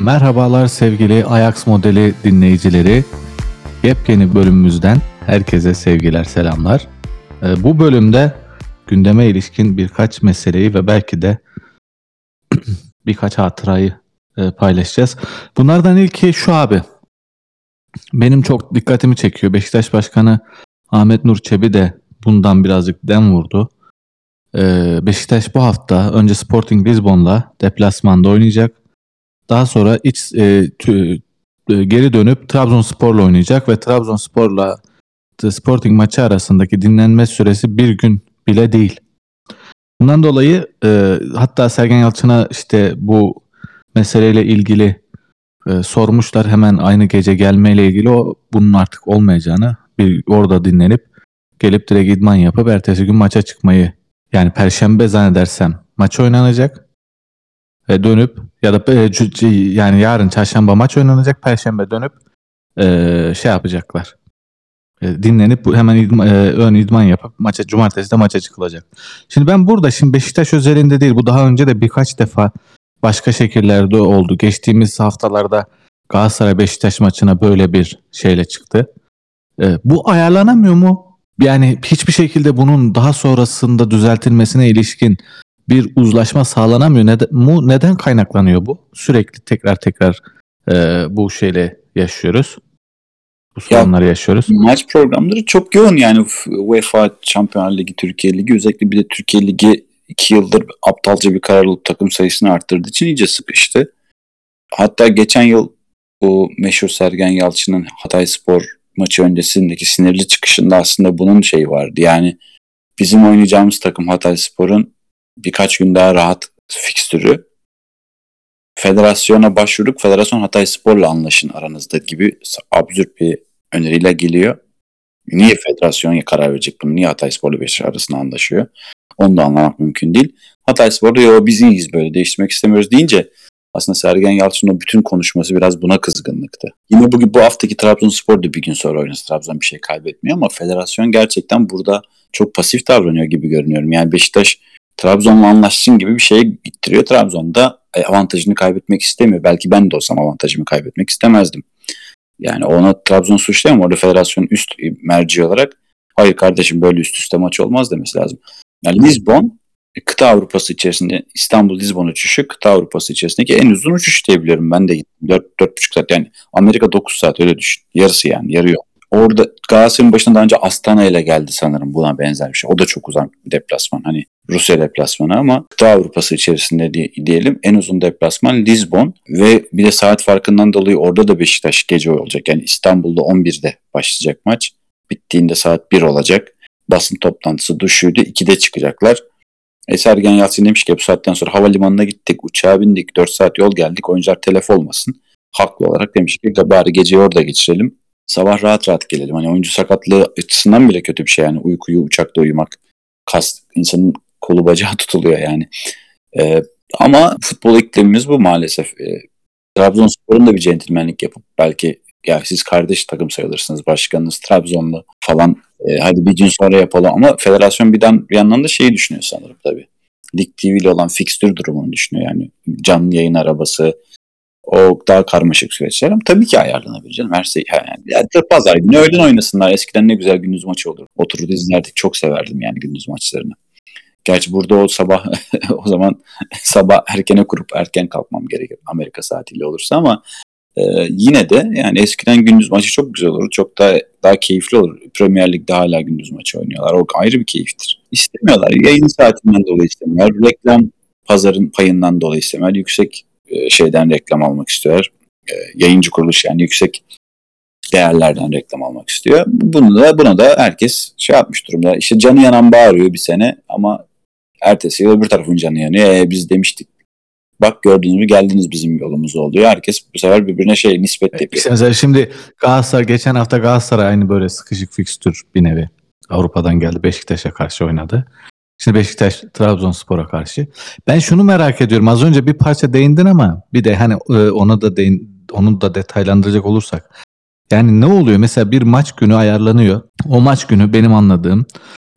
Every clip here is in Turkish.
Merhabalar sevgili Ajax modeli dinleyicileri. Yepyeni bölümümüzden herkese sevgiler, selamlar. Ee, bu bölümde gündeme ilişkin birkaç meseleyi ve belki de birkaç hatırayı e, paylaşacağız. Bunlardan ilki şu abi. Benim çok dikkatimi çekiyor. Beşiktaş Başkanı Ahmet Nur Çebi de bundan birazcık dem vurdu. Ee, Beşiktaş bu hafta önce Sporting Lisbon'la deplasmanda oynayacak. Daha sonra iç e, tü, e, geri dönüp Trabzonspor'la oynayacak ve Trabzonspor'la Sporting maçı arasındaki dinlenme süresi bir gün bile değil. Bundan dolayı e, hatta Sergen Yalçın'a işte bu meseleyle ilgili e, sormuşlar hemen aynı gece gelmeyle ilgili o bunun artık olmayacağını bir orada dinlenip gelip direkt idman yapıp ertesi gün maça çıkmayı yani perşembe zannedersem maç oynanacak ve dönüp ya da e, yani yarın çarşamba maç oynanacak perşembe dönüp e, şey yapacaklar. E, dinlenip hemen idman, e, ön idman yapıp maça cumartesi de maça çıkılacak. Şimdi ben burada şimdi Beşiktaş özelinde değil bu daha önce de birkaç defa başka şekillerde oldu. Geçtiğimiz haftalarda Galatasaray Beşiktaş maçına böyle bir şeyle çıktı. E, bu ayarlanamıyor mu? Yani hiçbir şekilde bunun daha sonrasında düzeltilmesine ilişkin bir uzlaşma sağlanamıyor. Neden, mu, neden kaynaklanıyor bu? Sürekli tekrar tekrar e, bu şeyle yaşıyoruz. Bu sorunları yaşıyoruz. Maç programları çok yoğun yani UEFA Şampiyonlar Ligi, Türkiye Ligi özellikle bir de Türkiye Ligi iki yıldır aptalca bir karar alıp takım sayısını arttırdığı için iyice sıkıştı. Hatta geçen yıl bu meşhur Sergen Yalçın'ın Hatay Spor maçı öncesindeki sinirli çıkışında aslında bunun şeyi vardı. Yani bizim oynayacağımız takım Hatay Spor'un birkaç gün daha rahat fikstürü. Federasyona başvurduk. Federasyon Hatay Spor'la anlaşın aranızda gibi absürt bir öneriyle geliyor. Niye federasyon karar verecek bunu? Niye Hatay Spor'la Beşiktaş arasında anlaşıyor? Onu da anlamak mümkün değil. Hatay Spor'da ya biz iyiyiz böyle değiştirmek istemiyoruz deyince aslında Sergen Yalçın'ın bütün konuşması biraz buna kızgınlıktı. Yine bugün bu haftaki Trabzonspor da bir gün sonra oynasa Trabzon bir şey kaybetmiyor ama federasyon gerçekten burada çok pasif davranıyor gibi görünüyorum. Yani Beşiktaş Trabzon'la anlaşsın gibi bir şeye gittiriyor. Trabzon'da e, avantajını kaybetmek istemiyor. Belki ben de olsam avantajımı kaybetmek istemezdim. Yani ona Trabzon suçlayamam. Orada federasyon üst merci olarak hayır kardeşim böyle üst üste maç olmaz demesi lazım. Yani Lisbon kıta Avrupası içerisinde İstanbul-Lisbon uçuşu kıta Avrupası içerisindeki en uzun uçuş diyebiliyorum. Ben de gittim. 4, 4,5 saat yani Amerika 9 saat öyle düşün. Yarısı yani yarı yok. Orada Galatasaray'ın başında daha önce Astana ile geldi sanırım buna benzer bir şey. O da çok uzun bir deplasman. Hani Rusya deplasmanı ama kıta Avrupası içerisinde diye, diyelim en uzun deplasman Lisbon ve bir de saat farkından dolayı orada da Beşiktaş gece olacak. Yani İstanbul'da 11'de başlayacak maç. Bittiğinde saat 1 olacak. Basın toplantısı duşuydu. 2'de çıkacaklar. E Sergen demiş ki bu saatten sonra havalimanına gittik, uçağa bindik, 4 saat yol geldik, oyuncular telef olmasın. Haklı olarak demiş ki bari geceyi orada geçirelim. Sabah rahat rahat gelelim. Hani oyuncu sakatlığı açısından bile kötü bir şey yani uykuyu uçakta uyumak. Kas, insanın kolu bacağı tutuluyor yani. Ee, ama futbol iklimimiz bu maalesef. Ee, Trabzonspor'un da bir centilmenlik yapıp belki ya siz kardeş takım sayılırsınız başkanınız Trabzonlu falan. E, hadi bir gün sonra yapalım. Ama federasyon bir, dan, bir yandan da şeyi düşünüyor sanırım tabii. Lig TV ile olan fikstür durumunu düşünüyor yani. Canlı yayın arabası o daha karmaşık süreçler. Ama tabii ki ayarlanabilir her şey yani, yani pazar günü öğlen oynasınlar. Eskiden ne güzel gündüz maçı olur. Oturur izlerdik. Çok severdim yani gündüz maçlarını Gerçi burada o sabah o zaman sabah erkene kurup erken kalkmam gerekir Amerika saatiyle olursa ama e, yine de yani eskiden gündüz maçı çok güzel olur. Çok daha daha keyifli olur. Premier Lig'de hala gündüz maçı oynuyorlar. O ayrı bir keyiftir. İstemiyorlar. Yayın saatinden dolayı istemiyorlar. Reklam pazarın payından dolayı istemiyorlar. Yüksek e, şeyden reklam almak istiyorlar. E, yayıncı kuruluş yani yüksek değerlerden reklam almak istiyor. Bunu da buna da herkes şey yapmış durumda. İşte canı yanan bağırıyor bir sene ama ertesi yıl öbür tarafın canı yanıyor. E, biz demiştik bak gördünüz mü geldiniz bizim yolumuz oluyor. Herkes bu sefer birbirine şey nispet yapıyor. İşte mesela şimdi Galatasaray geçen hafta Galatasaray aynı böyle sıkışık fikstür bir nevi. Avrupa'dan geldi Beşiktaş'a karşı oynadı. Şimdi Beşiktaş Trabzonspor'a karşı. Ben şunu merak ediyorum. Az önce bir parça değindin ama bir de hani e, ona da değin, onu da detaylandıracak olursak. Yani ne oluyor? Mesela bir maç günü ayarlanıyor. O maç günü benim anladığım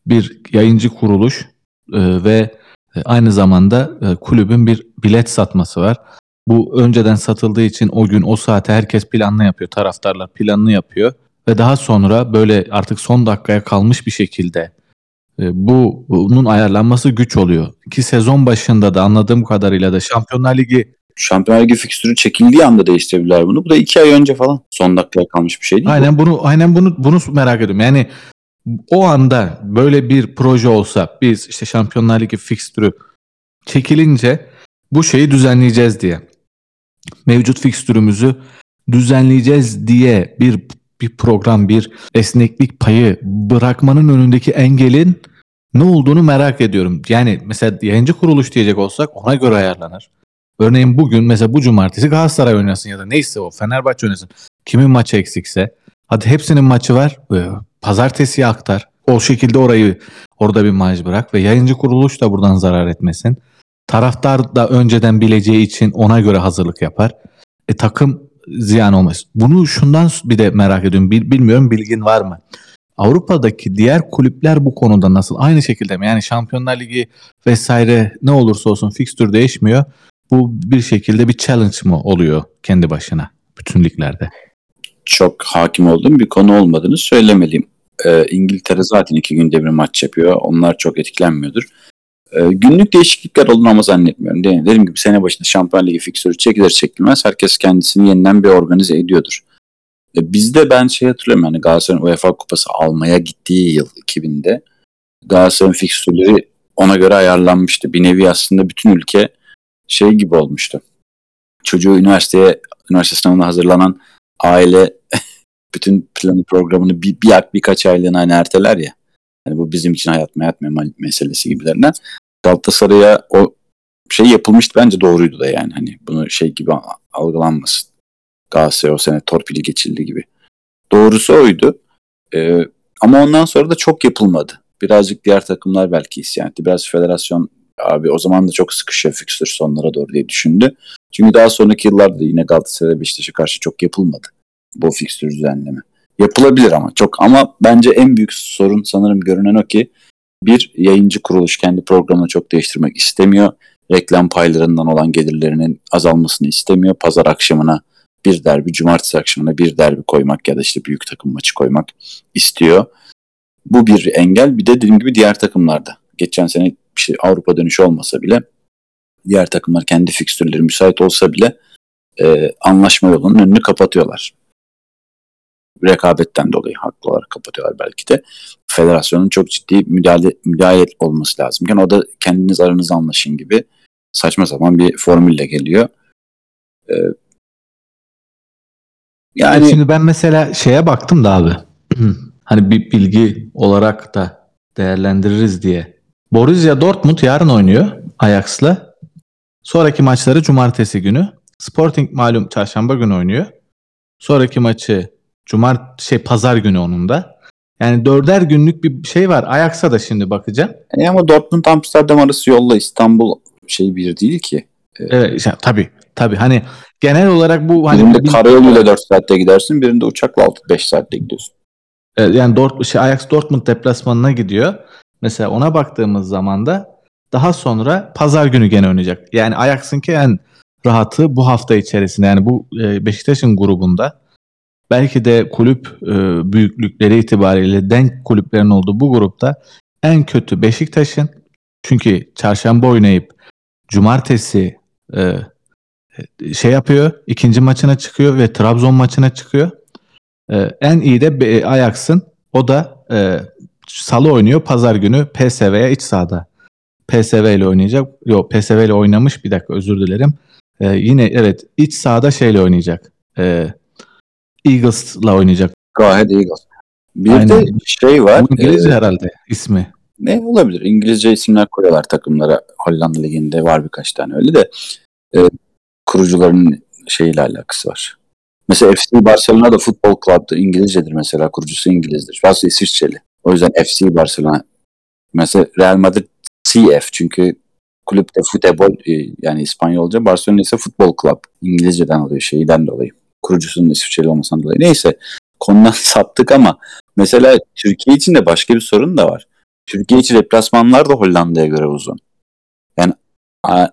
bir yayıncı kuruluş e, ve aynı zamanda e, kulübün bir bilet satması var. Bu önceden satıldığı için o gün o saate herkes planını yapıyor. Taraftarlar planını yapıyor. Ve daha sonra böyle artık son dakikaya kalmış bir şekilde e, bu bunun ayarlanması güç oluyor. Ki sezon başında da anladığım kadarıyla da Şampiyonlar Ligi Şampiyonlar Ligi fikstürü çekildiği anda değiştirebilirler bunu. Bu da iki ay önce falan. Son dakikaya kalmış bir şey değil. aynen bunu aynen bunu bunu merak ediyorum. Yani o anda böyle bir proje olsa biz işte Şampiyonlar Ligi fikstürü çekilince bu şeyi düzenleyeceğiz diye. Mevcut fikstürümüzü düzenleyeceğiz diye bir bir program, bir esneklik payı bırakmanın önündeki engelin ne olduğunu merak ediyorum. Yani mesela yayıncı kuruluş diyecek olsak ona göre ayarlanır. Örneğin bugün mesela bu cumartesi Galatasaray oynasın ya da neyse o Fenerbahçe oynasın. Kimin maçı eksikse hadi hepsinin maçı var. e, Pazartesiye aktar. O şekilde orayı orada bir maç bırak ve yayıncı kuruluş da buradan zarar etmesin. Taraftar da önceden bileceği için ona göre hazırlık yapar. E takım ziyan olmaz. Bunu şundan bir de merak ediyorum. Bil- bilmiyorum bilgin var mı? Avrupa'daki diğer kulüpler bu konuda nasıl? Aynı şekilde mi? Yani Şampiyonlar Ligi vesaire ne olursa olsun fikstür değişmiyor. Bu bir şekilde bir challenge mı oluyor kendi başına bütün liglerde? Çok hakim olduğum bir konu olmadığını söylemeliyim. Ee, İngiltere zaten iki günde bir maç yapıyor. Onlar çok etkilenmiyordur. Ee, günlük değişiklikler olur ama zannetmiyorum. Değil? Dediğim gibi sene başında Şampiyonlar Ligi fikstürü çekilir çekilmez. Herkes kendisini yeniden bir organize ediyordur. Ee, bizde ben şey hatırlıyorum yani Galatasaray'ın UEFA Kupası almaya gittiği yıl 2000'de Galatasaray'ın fikstürleri ona göre ayarlanmıştı. Bir nevi aslında bütün ülke şey gibi olmuştu. Çocuğu üniversiteye, üniversite sınavına hazırlanan aile bütün planı programını bir, bir birkaç aylığına hani erteler ya. Yani bu bizim için hayat hayat meselesi gibilerinden. Galatasaray'a o şey yapılmıştı bence doğruydu da yani hani bunu şey gibi algılanmasın. Galatasaray o sene torpili geçildi gibi. Doğrusu oydu. Ee, ama ondan sonra da çok yapılmadı. Birazcık diğer takımlar belki isyan etti. Biraz federasyon abi o zaman da çok sıkışıyor fikstür sonlara doğru diye düşündü. Çünkü daha sonraki yıllarda yine Galatasaray Beşiktaş'a karşı çok yapılmadı bu fikstür düzenleme. Yapılabilir ama çok ama bence en büyük sorun sanırım görünen o ki bir yayıncı kuruluş kendi programını çok değiştirmek istemiyor. Reklam paylarından olan gelirlerinin azalmasını istemiyor. Pazar akşamına bir derbi, cumartesi akşamına bir derbi koymak ya da işte büyük takım maçı koymak istiyor. Bu bir engel. Bir de dediğim gibi diğer takımlarda. Geçen sene işte Avrupa dönüşü olmasa bile diğer takımlar kendi fikstürleri müsait olsa bile e, anlaşma yolunun önünü kapatıyorlar rekabetten dolayı haklı olarak kapatıyorlar belki de. Federasyonun çok ciddi müdahale, müdahale olması lazımken o da kendiniz aranızda anlaşın gibi saçma sapan bir formülle geliyor. Ee, yani şimdi ben mesela şeye baktım da abi. hani bir bilgi olarak da değerlendiririz diye. Borussia Dortmund yarın oynuyor Ajax'la. Sonraki maçları cumartesi günü. Sporting malum çarşamba günü oynuyor. Sonraki maçı Cumart şey pazar günü onun da. Yani dörder günlük bir şey var. Ajax'a da şimdi bakacağım. E ama Dortmund Amsterdam arası yolla İstanbul şey bir değil ki. Ee, evet işte, tabii tabii hani genel olarak bu hani birinde karayoluyla 4 saatte gidersin, birinde uçakla 6-5 saatte gidiyorsun. Yani Dort şey Ajax Dortmund deplasmanına gidiyor. Mesela ona baktığımız zaman da daha sonra pazar günü gene oynayacak. Yani Ajax'ınki en rahatı bu hafta içerisinde yani bu e, Beşiktaş'ın grubunda belki de kulüp e, büyüklükleri itibariyle denk kulüplerin olduğu bu grupta en kötü Beşiktaş'ın çünkü çarşamba oynayıp cumartesi e, şey yapıyor ikinci maçına çıkıyor ve Trabzon maçına çıkıyor. En iyi de Ajax'ın o da salı oynuyor pazar günü PSV'ye iç sahada. PSV ile oynayacak. Yok PSV ile oynamış bir dakika özür dilerim. E, yine evet iç sahada şeyle oynayacak. E, Eagles'la oynayacak. Gayet Eagles. Bir Aynen. de şey var. İngilizce e, herhalde ismi. Ne olabilir? İngilizce isimler koyuyorlar takımlara. Hollanda Ligi'nde var birkaç tane öyle de. E, kurucuların şeyle alakası var. Mesela FC Barcelona da futbol club'da İngilizcedir mesela. Kurucusu İngilizdir. Aslında İsviçreli. O yüzden FC Barcelona. Mesela Real Madrid CF çünkü kulüpte futbol e, yani İspanyolca Barcelona ise futbol club. İngilizceden alıyor şeyden dolayı kurucusunun İsviçreli olmasından dolayı. Neyse konudan saptık ama mesela Türkiye için de başka bir sorun da var. Türkiye için replasmanlar da Hollanda'ya göre uzun. Yani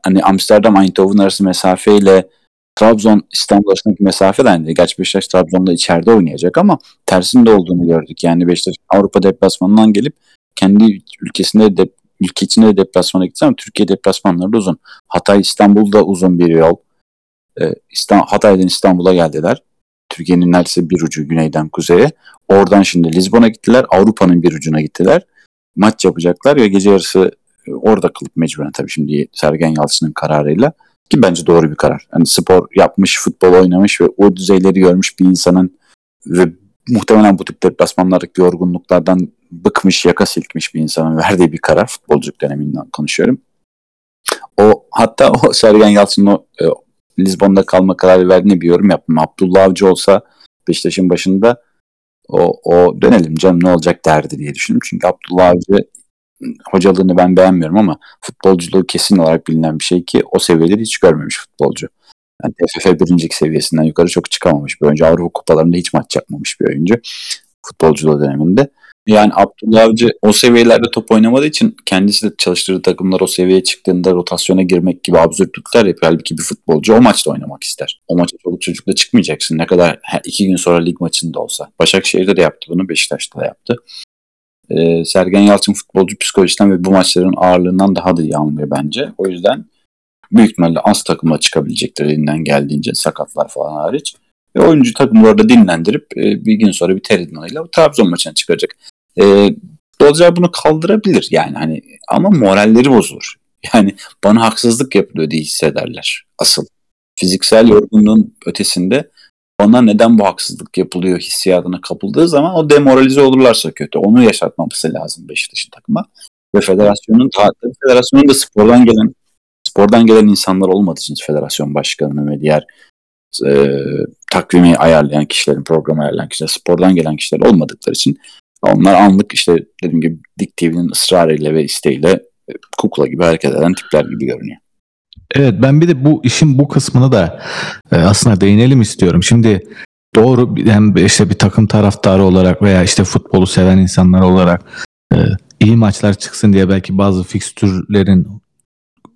hani Amsterdam Eindhoven arası mesafeyle Trabzon İstanbul arasındaki mesafe de aynı. Gerçi Beşiktaş Trabzon'da içeride oynayacak ama tersinde olduğunu gördük. Yani Beşiktaş Avrupa deplasmanından gelip kendi ülkesinde de ülke içinde de deplasmana gitti ama Türkiye deplasmanları da uzun. Hatay İstanbul'da uzun bir yol. Ee, İstanbul, Hatay'dan İstanbul'a geldiler. Türkiye'nin neredeyse bir ucu güneyden kuzeye. Oradan şimdi Lizbon'a gittiler. Avrupa'nın bir ucuna gittiler. Maç yapacaklar ve gece yarısı e, orada kalıp mecburen tabii şimdi Sergen Yalçın'ın kararıyla ki bence doğru bir karar. Yani spor yapmış, futbol oynamış ve o düzeyleri görmüş bir insanın ve muhtemelen bu tip deplasmanlardaki yorgunluklardan bıkmış, yaka silkmiş bir insanın verdiği bir karar. Futbolculuk döneminden konuşuyorum. O hatta o Sergen Yalçın'ın o e, Lizbon'da kalma kararı verdiğine bir yorum yaptım. Abdullah Avcı olsa Beşiktaş'ın başında o, o dönelim canım ne olacak derdi diye düşündüm. Çünkü Abdullah Avcı hocalığını ben beğenmiyorum ama futbolculuğu kesin olarak bilinen bir şey ki o seviyeleri hiç görmemiş futbolcu. Yani TFF birincilik seviyesinden yukarı çok çıkamamış bir oyuncu. Avrupa kupalarında hiç maç yapmamış bir oyuncu futbolculuğu döneminde. Yani Abdullah Avcı o seviyelerde top oynamadığı için kendisi de çalıştırdığı takımlar o seviyeye çıktığında rotasyona girmek gibi absürtlükler yapıyor. Halbuki bir futbolcu o maçta oynamak ister. O maça çoluk çocukla çıkmayacaksın. Ne kadar iki gün sonra lig maçında olsa. Başakşehir'de de yaptı bunu, Beşiktaş'ta da yaptı. Ee, Sergen Yalçın futbolcu psikolojisinden ve bu maçların ağırlığından daha da iyi anlıyor bence. O yüzden büyük ihtimalle az takımla çıkabilecektir elinden geldiğince sakatlar falan hariç. Ve oyuncu takımları dinlendirip e, bir gün sonra bir ter idmanıyla Trabzon maçına çıkacak. E, Dolcar bunu kaldırabilir yani hani ama moralleri bozulur. Yani bana haksızlık yapılıyor diye hissederler asıl. Fiziksel yorgunluğun ötesinde ona neden bu haksızlık yapılıyor hissiyatına kapıldığı zaman o demoralize olurlarsa kötü. Onu yaşatmaması lazım Beşiktaş'ın takıma. Ve federasyonun federasyonun da spordan gelen spordan gelen insanlar olmadığı için federasyon başkanı ve diğer e, takvimi ayarlayan kişilerin, programı ayarlayan kişiler, spordan gelen kişiler olmadıkları için onlar anlık işte dediğim gibi Dik TV'nin ısrarıyla ve isteğiyle kukla gibi hareket eden tipler gibi görünüyor. Evet ben bir de bu işin bu kısmını da e, aslında değinelim istiyorum. Şimdi doğru hem işte bir takım taraftarı olarak veya işte futbolu seven insanlar olarak e, iyi maçlar çıksın diye belki bazı fikstürlerin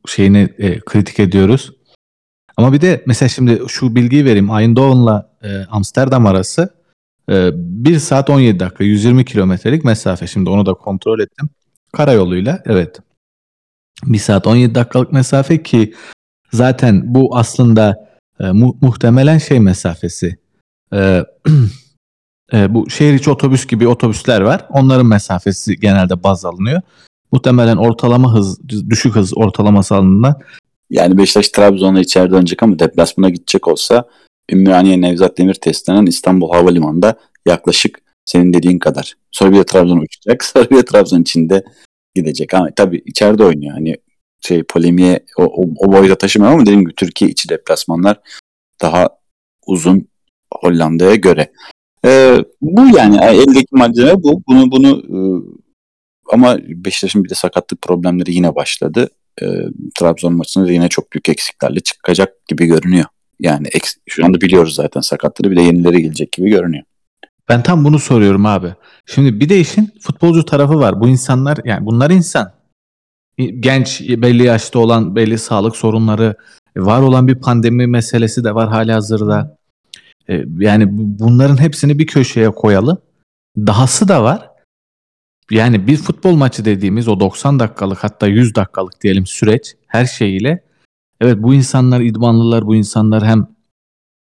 şeyini e, kritik ediyoruz. Ama bir de mesela şimdi şu bilgiyi vereyim. Eindhoven'la e, Amsterdam arası e, 1 saat 17 dakika 120 kilometrelik mesafe. Şimdi onu da kontrol ettim. Karayoluyla evet. 1 saat 17 dakikalık mesafe ki zaten bu aslında e, mu- muhtemelen şey mesafesi. E, e, bu şehir içi otobüs gibi otobüsler var. Onların mesafesi genelde baz alınıyor. Muhtemelen ortalama hız, düşük hız ortalaması alındığında yani Beşiktaş Trabzon'la içeride oynayacak ama deplasmana gidecek olsa Ümraniye Nevzat Demir testinden İstanbul Havalimanı'nda yaklaşık senin dediğin kadar. Sonra bir de Trabzon uçacak. Sonra bir de Trabzon içinde gidecek. Ama tabii içeride oynuyor. Hani şey polemiğe o, o, o boyda taşımıyor ama dediğim gibi Türkiye içi deplasmanlar daha uzun Hollanda'ya göre. Ee, bu yani eldeki malzeme bu. Bunu bunu e, ama Beşiktaş'ın bir de sakatlık problemleri yine başladı e, Trabzon maçında yine çok büyük eksiklerle çıkacak gibi görünüyor. Yani eks, şu anda biliyoruz zaten sakatları bir de yenileri gelecek gibi görünüyor. Ben tam bunu soruyorum abi. Şimdi bir de işin futbolcu tarafı var. Bu insanlar yani bunlar insan. Genç, belli yaşta olan belli sağlık sorunları, var olan bir pandemi meselesi de var hali hazırda. E, yani bunların hepsini bir köşeye koyalım. Dahası da var yani bir futbol maçı dediğimiz o 90 dakikalık hatta 100 dakikalık diyelim süreç her şeyiyle evet bu insanlar idmanlılar bu insanlar hem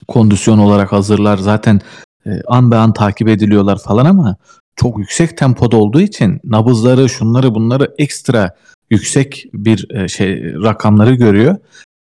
kondisyon olarak hazırlar zaten e, an be an takip ediliyorlar falan ama çok yüksek tempoda olduğu için nabızları şunları bunları ekstra yüksek bir e, şey rakamları görüyor.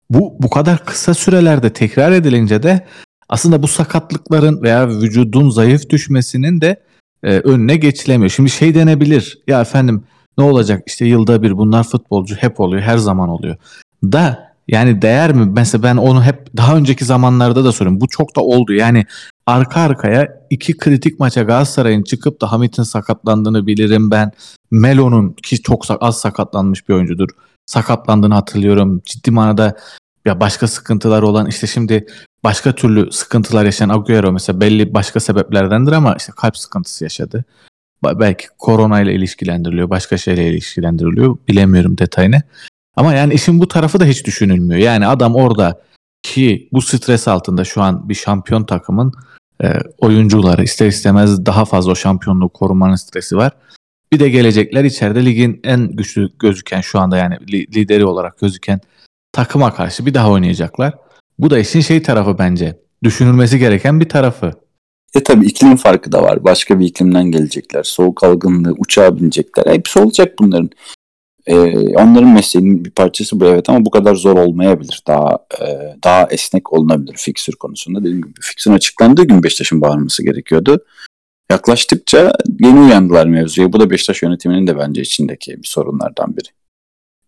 Bu bu kadar kısa sürelerde tekrar edilince de aslında bu sakatlıkların veya vücudun zayıf düşmesinin de e, önüne geçilemiyor. Şimdi şey denebilir. Ya efendim ne olacak işte yılda bir bunlar futbolcu hep oluyor her zaman oluyor. Da yani değer mi? Mesela ben onu hep daha önceki zamanlarda da soruyorum. Bu çok da oldu. Yani arka arkaya iki kritik maça Galatasaray'ın çıkıp da Hamit'in sakatlandığını bilirim ben. Melo'nun ki çok az sakatlanmış bir oyuncudur. Sakatlandığını hatırlıyorum. Ciddi manada ya başka sıkıntılar olan işte şimdi başka türlü sıkıntılar yaşayan Agüero mesela belli başka sebeplerdendir ama işte kalp sıkıntısı yaşadı. Belki korona ile ilişkilendiriliyor, başka şeyle ilişkilendiriliyor. Bilemiyorum detayını. Ama yani işin bu tarafı da hiç düşünülmüyor. Yani adam orada ki bu stres altında şu an bir şampiyon takımın e, oyuncuları ister istemez daha fazla o şampiyonluğu korumanın stresi var. Bir de gelecekler içeride ligin en güçlü gözüken şu anda yani li- lideri olarak gözüken takıma karşı bir daha oynayacaklar. Bu da işin şey tarafı bence. Düşünülmesi gereken bir tarafı. E tabi iklim farkı da var. Başka bir iklimden gelecekler. Soğuk algınlığı, uçağa binecekler. Hepsi olacak bunların. E, onların mesleğinin bir parçası bu evet ama bu kadar zor olmayabilir. Daha e, daha esnek olunabilir fiksür konusunda. Dediğim gibi fiksürün açıklandığı gün Beşiktaş'ın bağırması gerekiyordu. Yaklaştıkça yeni uyandılar mevzuya. Bu da Beşiktaş yönetiminin de bence içindeki bir sorunlardan biri.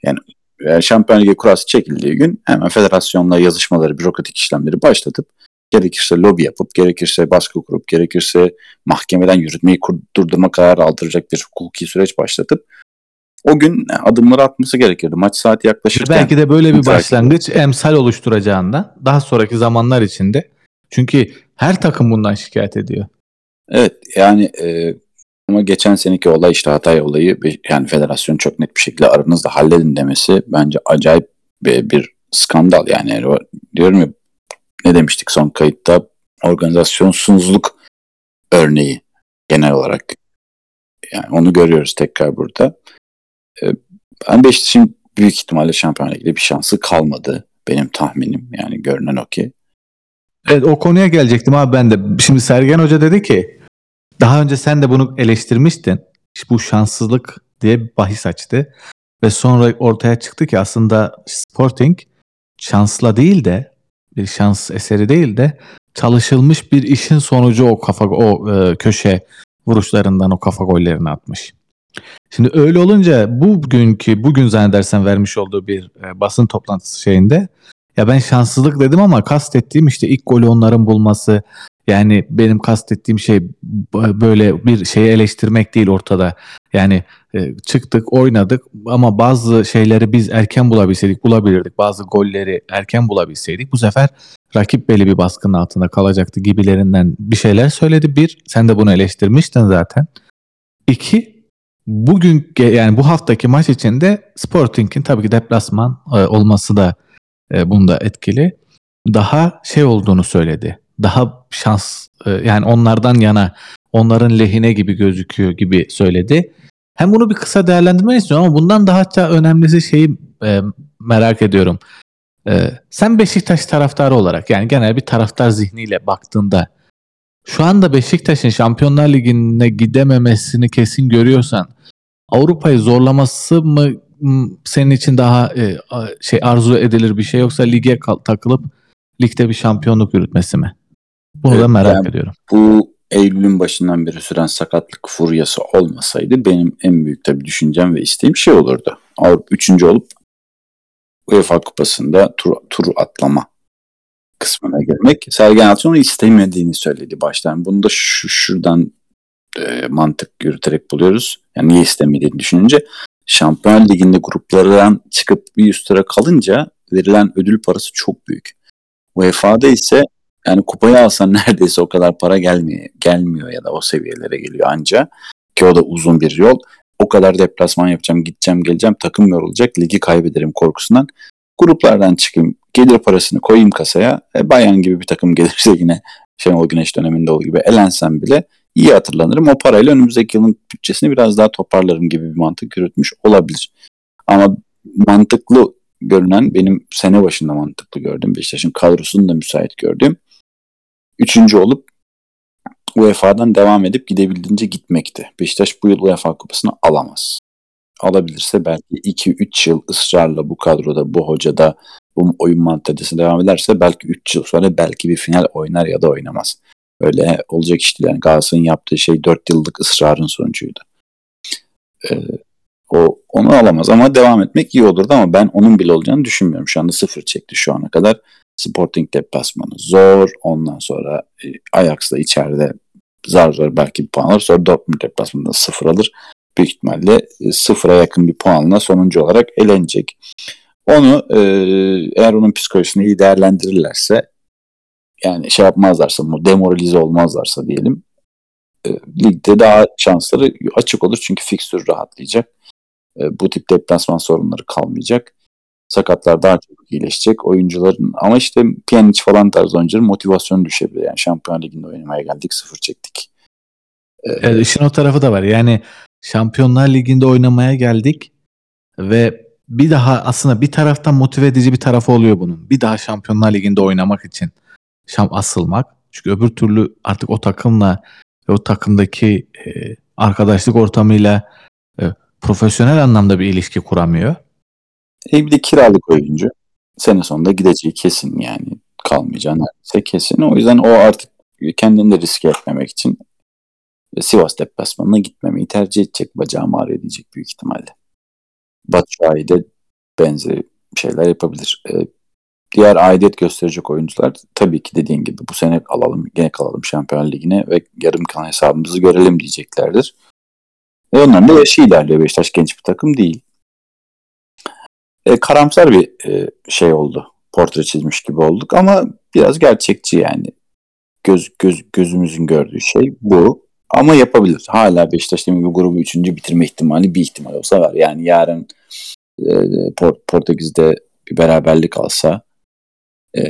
Yani e, Şampiyon Ligi kurası çekildiği gün hemen federasyonla yazışmaları, bürokratik işlemleri başlatıp gerekirse lobi yapıp, gerekirse baskı kurup, gerekirse mahkemeden yürütmeyi durdurma kararı aldıracak bir hukuki süreç başlatıp o gün adımları atması gerekirdi. Maç saati yaklaşırken. Belki de böyle bir başlangıç emsal oluşturacağından daha sonraki zamanlar içinde. Çünkü her takım bundan şikayet ediyor. Evet yani e, ama geçen seneki olay işte Hatay olayı yani federasyon çok net bir şekilde aranızda halledin demesi bence acayip bir, bir skandal yani diyorum ya ne demiştik son kayıtta organizasyonsuzluk örneği genel olarak yani onu görüyoruz tekrar burada. E, ben Beşiktaş'ın büyük ihtimalle Şampiyonlar Ligi'de bir şansı kalmadı benim tahminim yani görünen o ki. Evet o konuya gelecektim abi ben de. Şimdi Sergen Hoca dedi ki daha önce sen de bunu eleştirmiştin. İşte bu şanssızlık diye bir bahis açtı. Ve sonra ortaya çıktı ki aslında Sporting şansla değil de bir şans eseri değil de çalışılmış bir işin sonucu o kafa o e, köşe vuruşlarından o kafa gollerini atmış. Şimdi öyle olunca bugünkü bugün zannedersen vermiş olduğu bir e, basın toplantısı şeyinde ya ben şanssızlık dedim ama kastettiğim işte ilk golü onların bulması. Yani benim kastettiğim şey böyle bir şeyi eleştirmek değil ortada. Yani e, çıktık oynadık ama bazı şeyleri biz erken bulabilseydik bulabilirdik. Bazı golleri erken bulabilseydik bu sefer rakip belli bir baskının altında kalacaktı gibilerinden bir şeyler söyledi. Bir sen de bunu eleştirmiştin zaten. İki bugün yani bu haftaki maç içinde Sporting'in tabii ki deplasman e, olması da e, bunda etkili. Daha şey olduğunu söyledi. Daha şans e, yani onlardan yana onların lehine gibi gözüküyor gibi söyledi. Hem bunu bir kısa değerlendirmek istiyorum ama bundan daha hatta önemlisi şeyi e, merak ediyorum. E, sen Beşiktaş taraftarı olarak yani genel bir taraftar zihniyle baktığında şu anda Beşiktaş'ın Şampiyonlar Ligi'ne gidememesini kesin görüyorsan Avrupa'yı zorlaması mı senin için daha e, şey arzu edilir bir şey yoksa lige takılıp ligde bir şampiyonluk yürütmesi mi? Bunu Evet, da merak yani ediyorum. bu Eylül'ün başından beri süren sakatlık furyası olmasaydı benim en büyük tabii düşüncem ve isteğim şey olurdu. Avrupa üçüncü olup UEFA Kupası'nda tur, tur atlama kısmına girmek. Sergen Yalçın onu istemediğini söyledi baştan. Bunu da şu, şuradan e, mantık yürüterek buluyoruz. Yani niye istemediğini düşününce Şampiyonlar Ligi'nde gruplardan çıkıp bir üst tura kalınca verilen ödül parası çok büyük. UEFA'da ise yani kupayı alsan neredeyse o kadar para gelmiyor, gelmiyor ya da o seviyelere geliyor anca. Ki o da uzun bir yol. O kadar deplasman yapacağım, gideceğim, geleceğim, takım yorulacak, ligi kaybederim korkusundan. Gruplardan çıkayım, gelir parasını koyayım kasaya. E, Bayern gibi bir takım gelirse yine Şenol Güneş döneminde olduğu gibi elensem bile iyi hatırlanırım. O parayla önümüzdeki yılın bütçesini biraz daha toparlarım gibi bir mantık yürütmüş olabilir. Ama mantıklı görünen benim sene başında mantıklı gördüğüm Beşiktaş'ın kadrosunu da müsait gördüğüm üçüncü olup UEFA'dan devam edip gidebildiğince gitmekti. Beşiktaş bu yıl UEFA kupasını alamaz. Alabilirse belki 2-3 yıl ısrarla bu kadroda, bu hocada, bu oyun mantalitesi devam ederse belki 3 yıl sonra belki bir final oynar ya da oynamaz. Öyle olacak iş değil. Yani Galatasaray'ın yaptığı şey 4 yıllık ısrarın sonucuydu. Ee, o onu alamaz ama devam etmek iyi olurdu ama ben onun bile olacağını düşünmüyorum. Şu anda sıfır çekti şu ana kadar. Sporting deplasmanı zor. Ondan sonra e, Ajax da içeride zar zor belki bir puan alır. Sonra Dortmund deplasmanında sıfır alır. Büyük ihtimalle e, sıfıra yakın bir puanla sonuncu olarak elenecek. Onu e, eğer onun psikolojisini iyi değerlendirirlerse yani şey yapmazlarsa, demoralize olmazlarsa diyelim e, ligde daha şansları açık olur çünkü fikstür rahatlayacak. E, bu tip deplasman sorunları kalmayacak. Sakatlar daha çok iyileşecek. Oyuncuların ama işte Pjanic falan tarzı oyuncuların motivasyonu düşebilir. Yani Şampiyon Ligi'nde oynamaya geldik sıfır çektik. Ee, evet, işin o tarafı da var. Yani Şampiyonlar Ligi'nde oynamaya geldik ve bir daha aslında bir taraftan motive edici bir tarafı oluyor bunun. Bir daha Şampiyonlar Ligi'nde oynamak için şam asılmak. Çünkü öbür türlü artık o takımla ve o takımdaki e, arkadaşlık ortamıyla e, profesyonel anlamda bir ilişki kuramıyor. E bir de kiralık oyuncu. Sene sonunda gideceği kesin yani. Kalmayacağı neredeyse kesin. O yüzden o artık kendini de riske etmemek için Sivas deplasmanına gitmemeyi tercih edecek. Bacağı ağrıyor diyecek büyük ihtimalle. Batshuayi de benzeri şeyler yapabilir. Ee, diğer aidiyet gösterecek oyuncular tabii ki dediğin gibi bu sene alalım, gene kalalım Şampiyonlar Ligi'ne ve yarım kalan hesabımızı görelim diyeceklerdir. Ve onların da yaşı ilerliyor. Beşiktaş genç bir takım değil. E, karamsar bir e, şey oldu. Portre çizmiş gibi olduk ama biraz gerçekçi yani. Göz, göz, gözümüzün gördüğü şey bu. Ama yapabilir. Hala Beşiktaş bir grubu üçüncü bitirme ihtimali bir ihtimal olsa var. Yani yarın e, Port Portekiz'de bir beraberlik alsa e,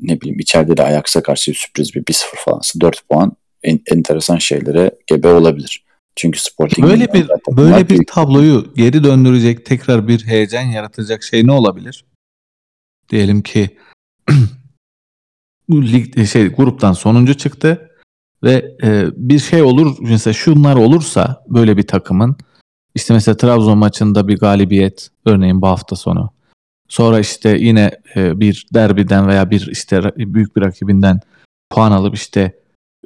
ne bileyim içeride de Ajax'a karşı sürpriz bir 1-0 falansa 4 puan en, enteresan şeylere gebe olabilir. Çünkü Sporting böyle bir böyle bir tabloyu geri döndürecek, tekrar bir heyecan yaratacak şey ne olabilir? Diyelim ki lig şey gruptan sonuncu çıktı ve e, bir şey olur mesela şunlar olursa böyle bir takımın işte mesela Trabzon maçında bir galibiyet örneğin bu hafta sonu. Sonra işte yine e, bir derbiden veya bir işte büyük bir rakibinden puan alıp işte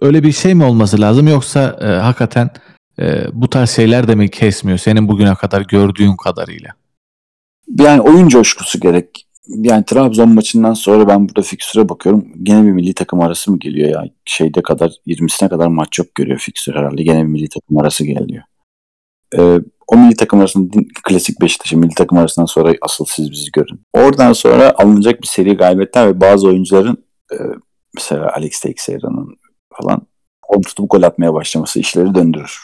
öyle bir şey mi olması lazım yoksa e, hakikaten e, bu tarz şeyler de mi kesmiyor senin bugüne kadar gördüğün kadarıyla? Yani oyun coşkusu gerek. Yani Trabzon maçından sonra ben burada fikstüre bakıyorum. Gene bir milli takım arası mı geliyor ya? Şeyde kadar 20'sine kadar maç yok görüyor fikstür herhalde. Gene bir milli takım arası geliyor. Ee, o milli takım arasında klasik Beşiktaş'ın milli takım arasından sonra asıl siz bizi görün. Oradan sonra alınacak bir seri galibiyetler ve bazı oyuncuların e, mesela Alex Teixeira'nın falan kol tutup gol atmaya başlaması işleri döndürür.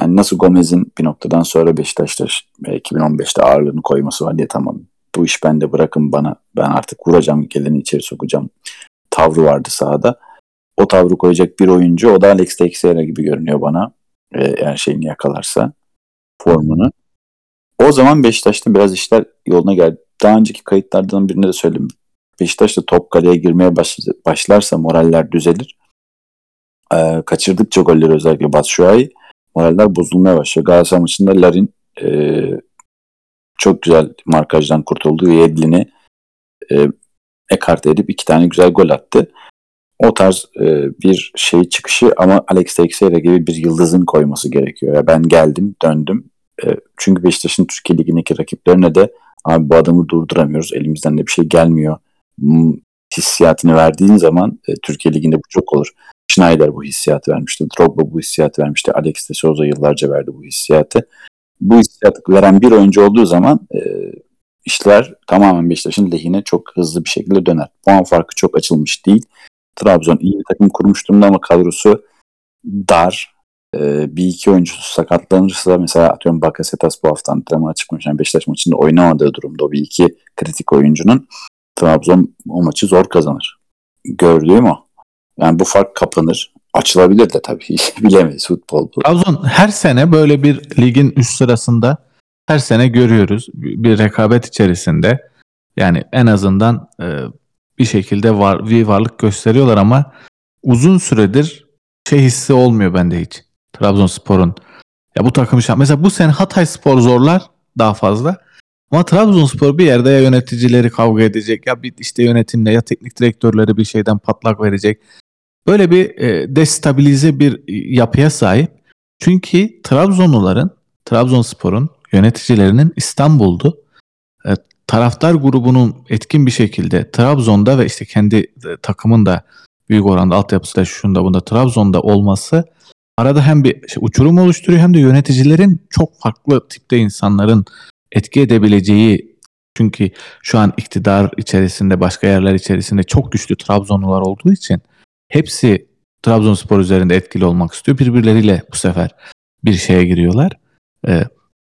Yani nasıl Gomez'in bir noktadan sonra Beşiktaş'ta 2015'te ağırlığını koyması var diye tamam bu iş bende bırakın bana ben artık vuracağım geleni içeri sokacağım tavrı vardı sahada. O tavrı koyacak bir oyuncu o da Alex Teixeira gibi görünüyor bana e, her şeyini yakalarsa formunu. O zaman Beşiktaş'ta biraz işler yoluna geldi. Daha önceki kayıtlardan birinde de söyledim. Beşiktaş'ta top kaleye girmeye başlarsa moraller düzelir. Ee, kaçırdıkça golleri özellikle Batshuayi moraller bozulmaya başlıyor. Galatasaray maçında Larin e, çok güzel markajdan kurtuldu ve Yedlin'i e, ekarte edip iki tane güzel gol attı. O tarz e, bir şey çıkışı ama Alex Teixeira gibi bir yıldızın koyması gerekiyor. Ya ben geldim, döndüm. E, çünkü Beşiktaş'ın Türkiye Ligi'ndeki rakiplerine de abi bu adamı durduramıyoruz. Elimizden de bir şey gelmiyor. Hissiyatını verdiğin zaman e, Türkiye Ligi'nde bu çok olur. Schneider bu hissiyatı vermişti. Drogba bu hissiyatı vermişti. Alex de Souza yıllarca verdi bu hissiyatı. Bu hissiyatı veren bir oyuncu olduğu zaman e, işler tamamen Beşiktaş'ın lehine çok hızlı bir şekilde döner. Puan farkı çok açılmış değil. Trabzon iyi bir takım kurmuş durumda ama kadrosu dar. Ee, bir iki oyuncusu sakatlanırsa mesela atıyorum Bakasetas bu hafta antrenmana çıkmış. Yani Beşiktaş maçında oynamadığı durumda o bir iki kritik oyuncunun Trabzon o maçı zor kazanır. Gördüğüm o. Yani bu fark kapanır. Açılabilir de tabii. Bilemeyiz futbol. Trabzon her sene böyle bir ligin üst sırasında her sene görüyoruz. Bir rekabet içerisinde. Yani en azından e, bir şekilde var, bir varlık gösteriyorlar ama uzun süredir şey hissi olmuyor bende hiç. Trabzonspor'un. Ya bu takım şampiyon. Mesela bu sene Hatay Spor zorlar daha fazla. Ama Trabzonspor bir yerde ya yöneticileri kavga edecek ya bir işte yönetimle ya teknik direktörleri bir şeyden patlak verecek. Böyle bir e, destabilize bir yapıya sahip. Çünkü Trabzonluların, Trabzonspor'un yöneticilerinin İstanbul'du taraftar grubunun etkin bir şekilde Trabzon'da ve işte kendi e, takımın da büyük oranda altyapısı da şunda bunda Trabzon'da olması arada hem bir işte uçurum oluşturuyor hem de yöneticilerin çok farklı tipte insanların etki edebileceği çünkü şu an iktidar içerisinde başka yerler içerisinde çok güçlü Trabzonlular olduğu için hepsi Trabzonspor üzerinde etkili olmak istiyor. Birbirleriyle bu sefer bir şeye giriyorlar. Ee,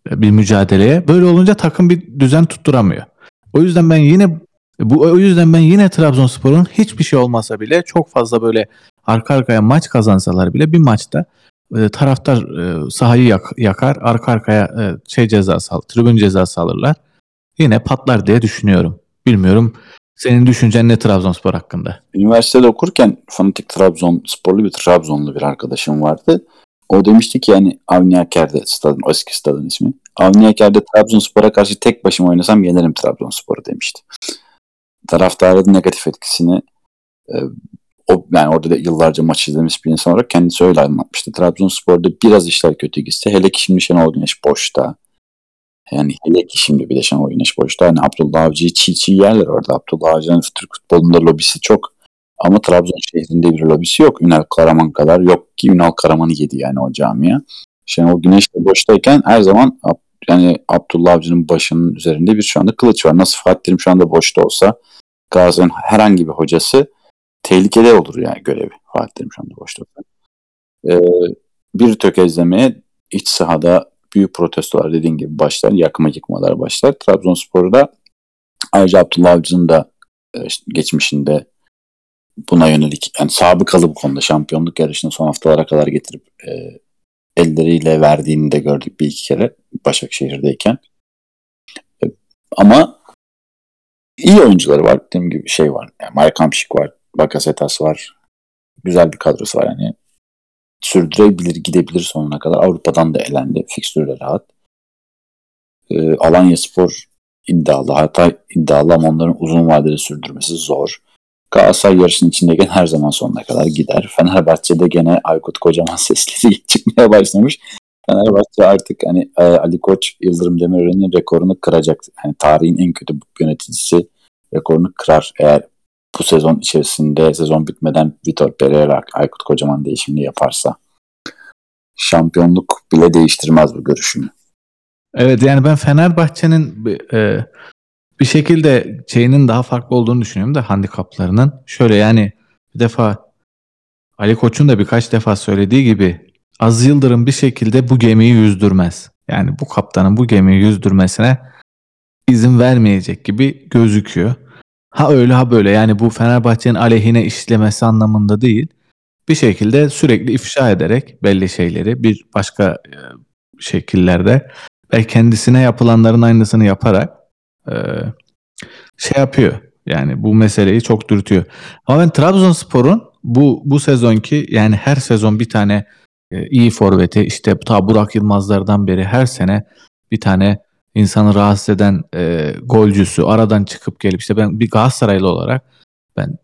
bir mücadeleye. Böyle olunca takım bir düzen tutturamıyor. O yüzden ben yine bu o yüzden ben yine Trabzonspor'un hiçbir şey olmasa bile çok fazla böyle arka arkaya maç kazansalar bile bir maçta e, taraftar e, sahayı yak, yakar, arka arkaya e, şey cezası al, tribün cezası alırlar. Yine patlar diye düşünüyorum. Bilmiyorum senin düşüncen ne Trabzonspor hakkında? Üniversitede okurken fanatik Trabzonsporlu bir Trabzonlu bir arkadaşım vardı. O demişti ki yani Avni Aker'de stadın, o eski stadın ismi. Avni Aker'de Trabzonspor'a karşı tek başıma oynasam yenerim Trabzonspor'u demişti. Taraftarın negatif etkisini e, o yani orada da yıllarca maç izlemiş bir insan olarak kendisi öyle anlatmıştı. Trabzonspor'da biraz işler kötü gitse hele ki şimdi Şenol Güneş boşta. Yani hele ki şimdi bir de Şenol Güneş boşta. Hani Abdullah Avcı'yı çiğ çiğ yerler orada. Abdullah Avcı'nın Türk futbolunda lobisi çok. Ama Trabzon şehrinde bir lobisi yok. Ünal Karaman kadar yok ki Ünal Karaman'ı yedi yani o camiye. Şenol Güneş de boştayken her zaman yani Abdullah Avcı'nın başının üzerinde bir şu anda kılıç var. Nasıl Fatih şu anda boşta olsa Galatasaray'ın herhangi bir hocası tehlikeli olur yani görevi. Fatih şu anda boşta olsa. Ee, bir tökezlemeye iç sahada büyük protestolar dediğin gibi başlar. Yakma yıkmalar başlar. Trabzonspor'da ayrıca Abdullah Avcı'nın da e, geçmişinde buna yönelik yani sabıkalı bu konuda şampiyonluk yarışını son haftalara kadar getirip e, elleriyle verdiğini de gördük bir iki kere Başakşehir'deyken. E, ama iyi oyuncuları var. Dediğim gibi şey var. Yani Mike Hamşik var. Bakasetas var. Güzel bir kadrosu var. Yani sürdürebilir, gidebilir sonuna kadar. Avrupa'dan da elendi. Fikstürle rahat. E, Alanya Spor iddialı. Hatta iddialı ama onların uzun vadeli sürdürmesi zor. Galatasaray yarışın içindeyken her zaman sonuna kadar gider. Fenerbahçe'de gene Aykut Kocaman sesleri çıkmaya başlamış. Fenerbahçe artık hani e, Ali Koç Yıldırım Demirören'in rekorunu kıracak. Yani tarihin en kötü yöneticisi rekorunu kırar. Eğer bu sezon içerisinde sezon bitmeden Vitor Pereira Aykut Kocaman değişimini yaparsa şampiyonluk bile değiştirmez bu görüşümü. Evet yani ben Fenerbahçe'nin e, bir şekilde şeyinin daha farklı olduğunu düşünüyorum da handikaplarının. Şöyle yani bir defa Ali Koç'un da birkaç defa söylediği gibi Az Yıldırım bir şekilde bu gemiyi yüzdürmez. Yani bu kaptanın bu gemiyi yüzdürmesine izin vermeyecek gibi gözüküyor. Ha öyle ha böyle yani bu Fenerbahçe'nin aleyhine işlemesi anlamında değil. Bir şekilde sürekli ifşa ederek belli şeyleri bir başka e, şekillerde ve kendisine yapılanların aynısını yaparak e, şey yapıyor. Yani bu meseleyi çok dürtüyor. Ama ben Trabzonspor'un bu bu sezonki yani her sezon bir tane e, iyi forveti işte ta Burak Yılmazlardan beri her sene bir tane insanı rahatsız eden e, golcüsü aradan çıkıp gelip işte ben bir Galatasaraylı olarak ben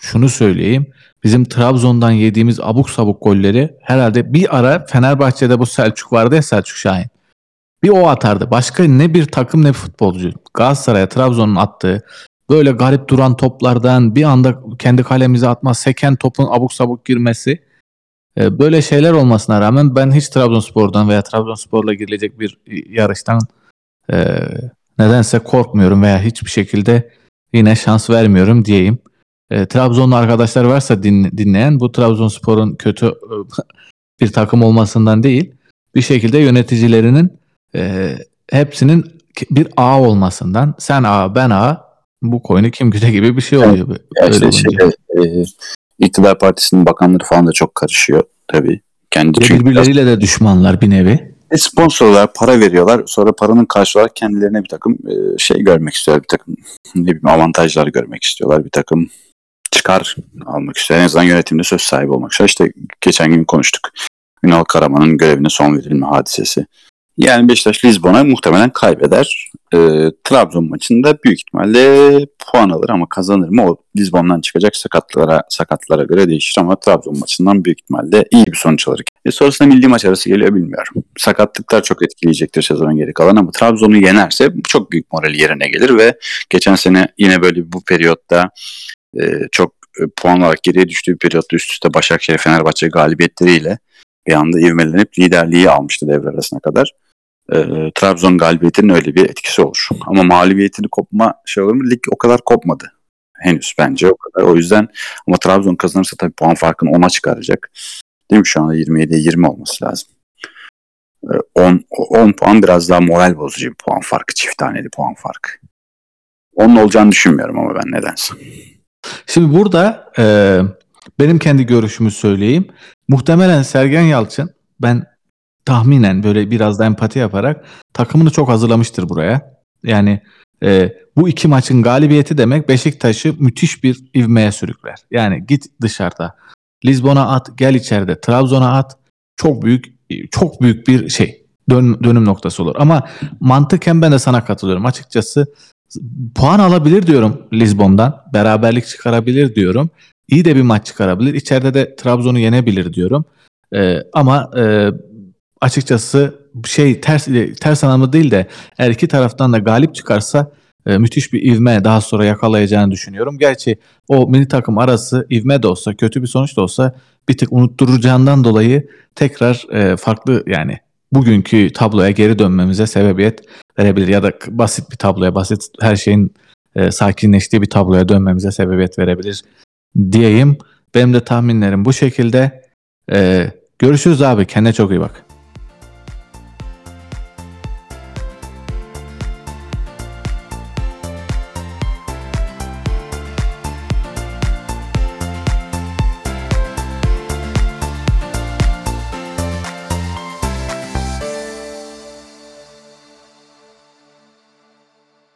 şunu söyleyeyim. Bizim Trabzon'dan yediğimiz abuk sabuk golleri herhalde bir ara Fenerbahçe'de bu Selçuk vardı ya Selçuk Şahin. Bir o atardı. Başka ne bir takım ne futbolcu. Galatasaray'a Trabzon'un attığı böyle garip duran toplardan bir anda kendi kalemize atma, seken topun abuk sabuk girmesi. E, böyle şeyler olmasına rağmen ben hiç Trabzonspor'dan veya Trabzonspor'la girilecek bir yarıştan e, nedense korkmuyorum veya hiçbir şekilde yine şans vermiyorum diyeyim. E, Trabzonlu arkadaşlar varsa din, dinleyen bu Trabzonspor'un kötü bir takım olmasından değil bir şekilde yöneticilerinin e, hepsinin bir ağ olmasından sen ağ ben ağ bu koyunu kim güde gibi bir şey oluyor. Evet, Öyle işte şey, e, iktidar partisinin bakanları falan da çok karışıyor tabii. Kendi birbirleriyle de düşmanlar bir nevi. E, sponsorlar para veriyorlar. Sonra paranın karşı kendilerine bir takım e, şey görmek istiyorlar. Bir takım ne bileyim avantajlar görmek istiyorlar. Bir takım çıkar almak istiyor. En azından yönetimde söz sahibi olmak istiyor. İşte geçen gün konuştuk. Ünal Karaman'ın görevine son verilme hadisesi. Yani Beşiktaş Lizbon'a muhtemelen kaybeder. E, Trabzon maçında büyük ihtimalle puan alır ama kazanır mı o Lizbon'dan çıkacak sakatlara sakatlara göre değişir ama Trabzon maçından büyük ihtimalle iyi bir sonuç alır. E, sonrasında milli maç arası geliyor bilmiyorum. Sakatlıklar çok etkileyecektir sezonun geri kalan ama Trabzon'u yenerse çok büyük moral yerine gelir ve geçen sene yine böyle bu periyotta e, çok e, puan olarak geriye düştüğü periyotta üst üste Başakşehir Fenerbahçe galibiyetleriyle bir anda ivmelenip liderliği almıştı devre arasına kadar. E, Trabzon galibiyetinin öyle bir etkisi olur. Ama mağlubiyetini kopma şey olur mu? Lig o kadar kopmadı. Henüz bence o kadar. O yüzden ama Trabzon kazanırsa tabii puan farkını ona çıkaracak. Değil mi şu anda 27'ye 20 olması lazım. Ee, 10, 10 puan biraz daha moral bozucu bir puan farkı. Çift taneli puan farkı. Onun olacağını düşünmüyorum ama ben nedense. Şimdi burada e, benim kendi görüşümü söyleyeyim. Muhtemelen Sergen Yalçın ben tahminen böyle biraz da empati yaparak takımını çok hazırlamıştır buraya. Yani e, bu iki maçın galibiyeti demek Beşiktaş'ı müthiş bir ivmeye sürükler. Yani git dışarıda Lizbon'a at, gel içeride Trabzon'a at. Çok büyük çok büyük bir şey dön, dönüm noktası olur. Ama mantıken ben de sana katılıyorum. Açıkçası puan alabilir diyorum Lizbon'dan. Beraberlik çıkarabilir diyorum. İyi de bir maç çıkarabilir. İçeride de Trabzon'u yenebilir diyorum. Ee, ama e, açıkçası şey ters ters anlamda değil de eğer iki taraftan da galip çıkarsa e, müthiş bir ivme daha sonra yakalayacağını düşünüyorum. Gerçi o mini takım arası ivme de olsa kötü bir sonuç da olsa bir tık unutturacağından dolayı tekrar e, farklı yani bugünkü tabloya geri dönmemize sebebiyet verebilir ya da basit bir tabloya basit her şeyin e, sakinleştiği bir tabloya dönmemize sebebiyet verebilir diyeyim. Benim de tahminlerim bu şekilde. E, görüşürüz abi kendine çok iyi bak.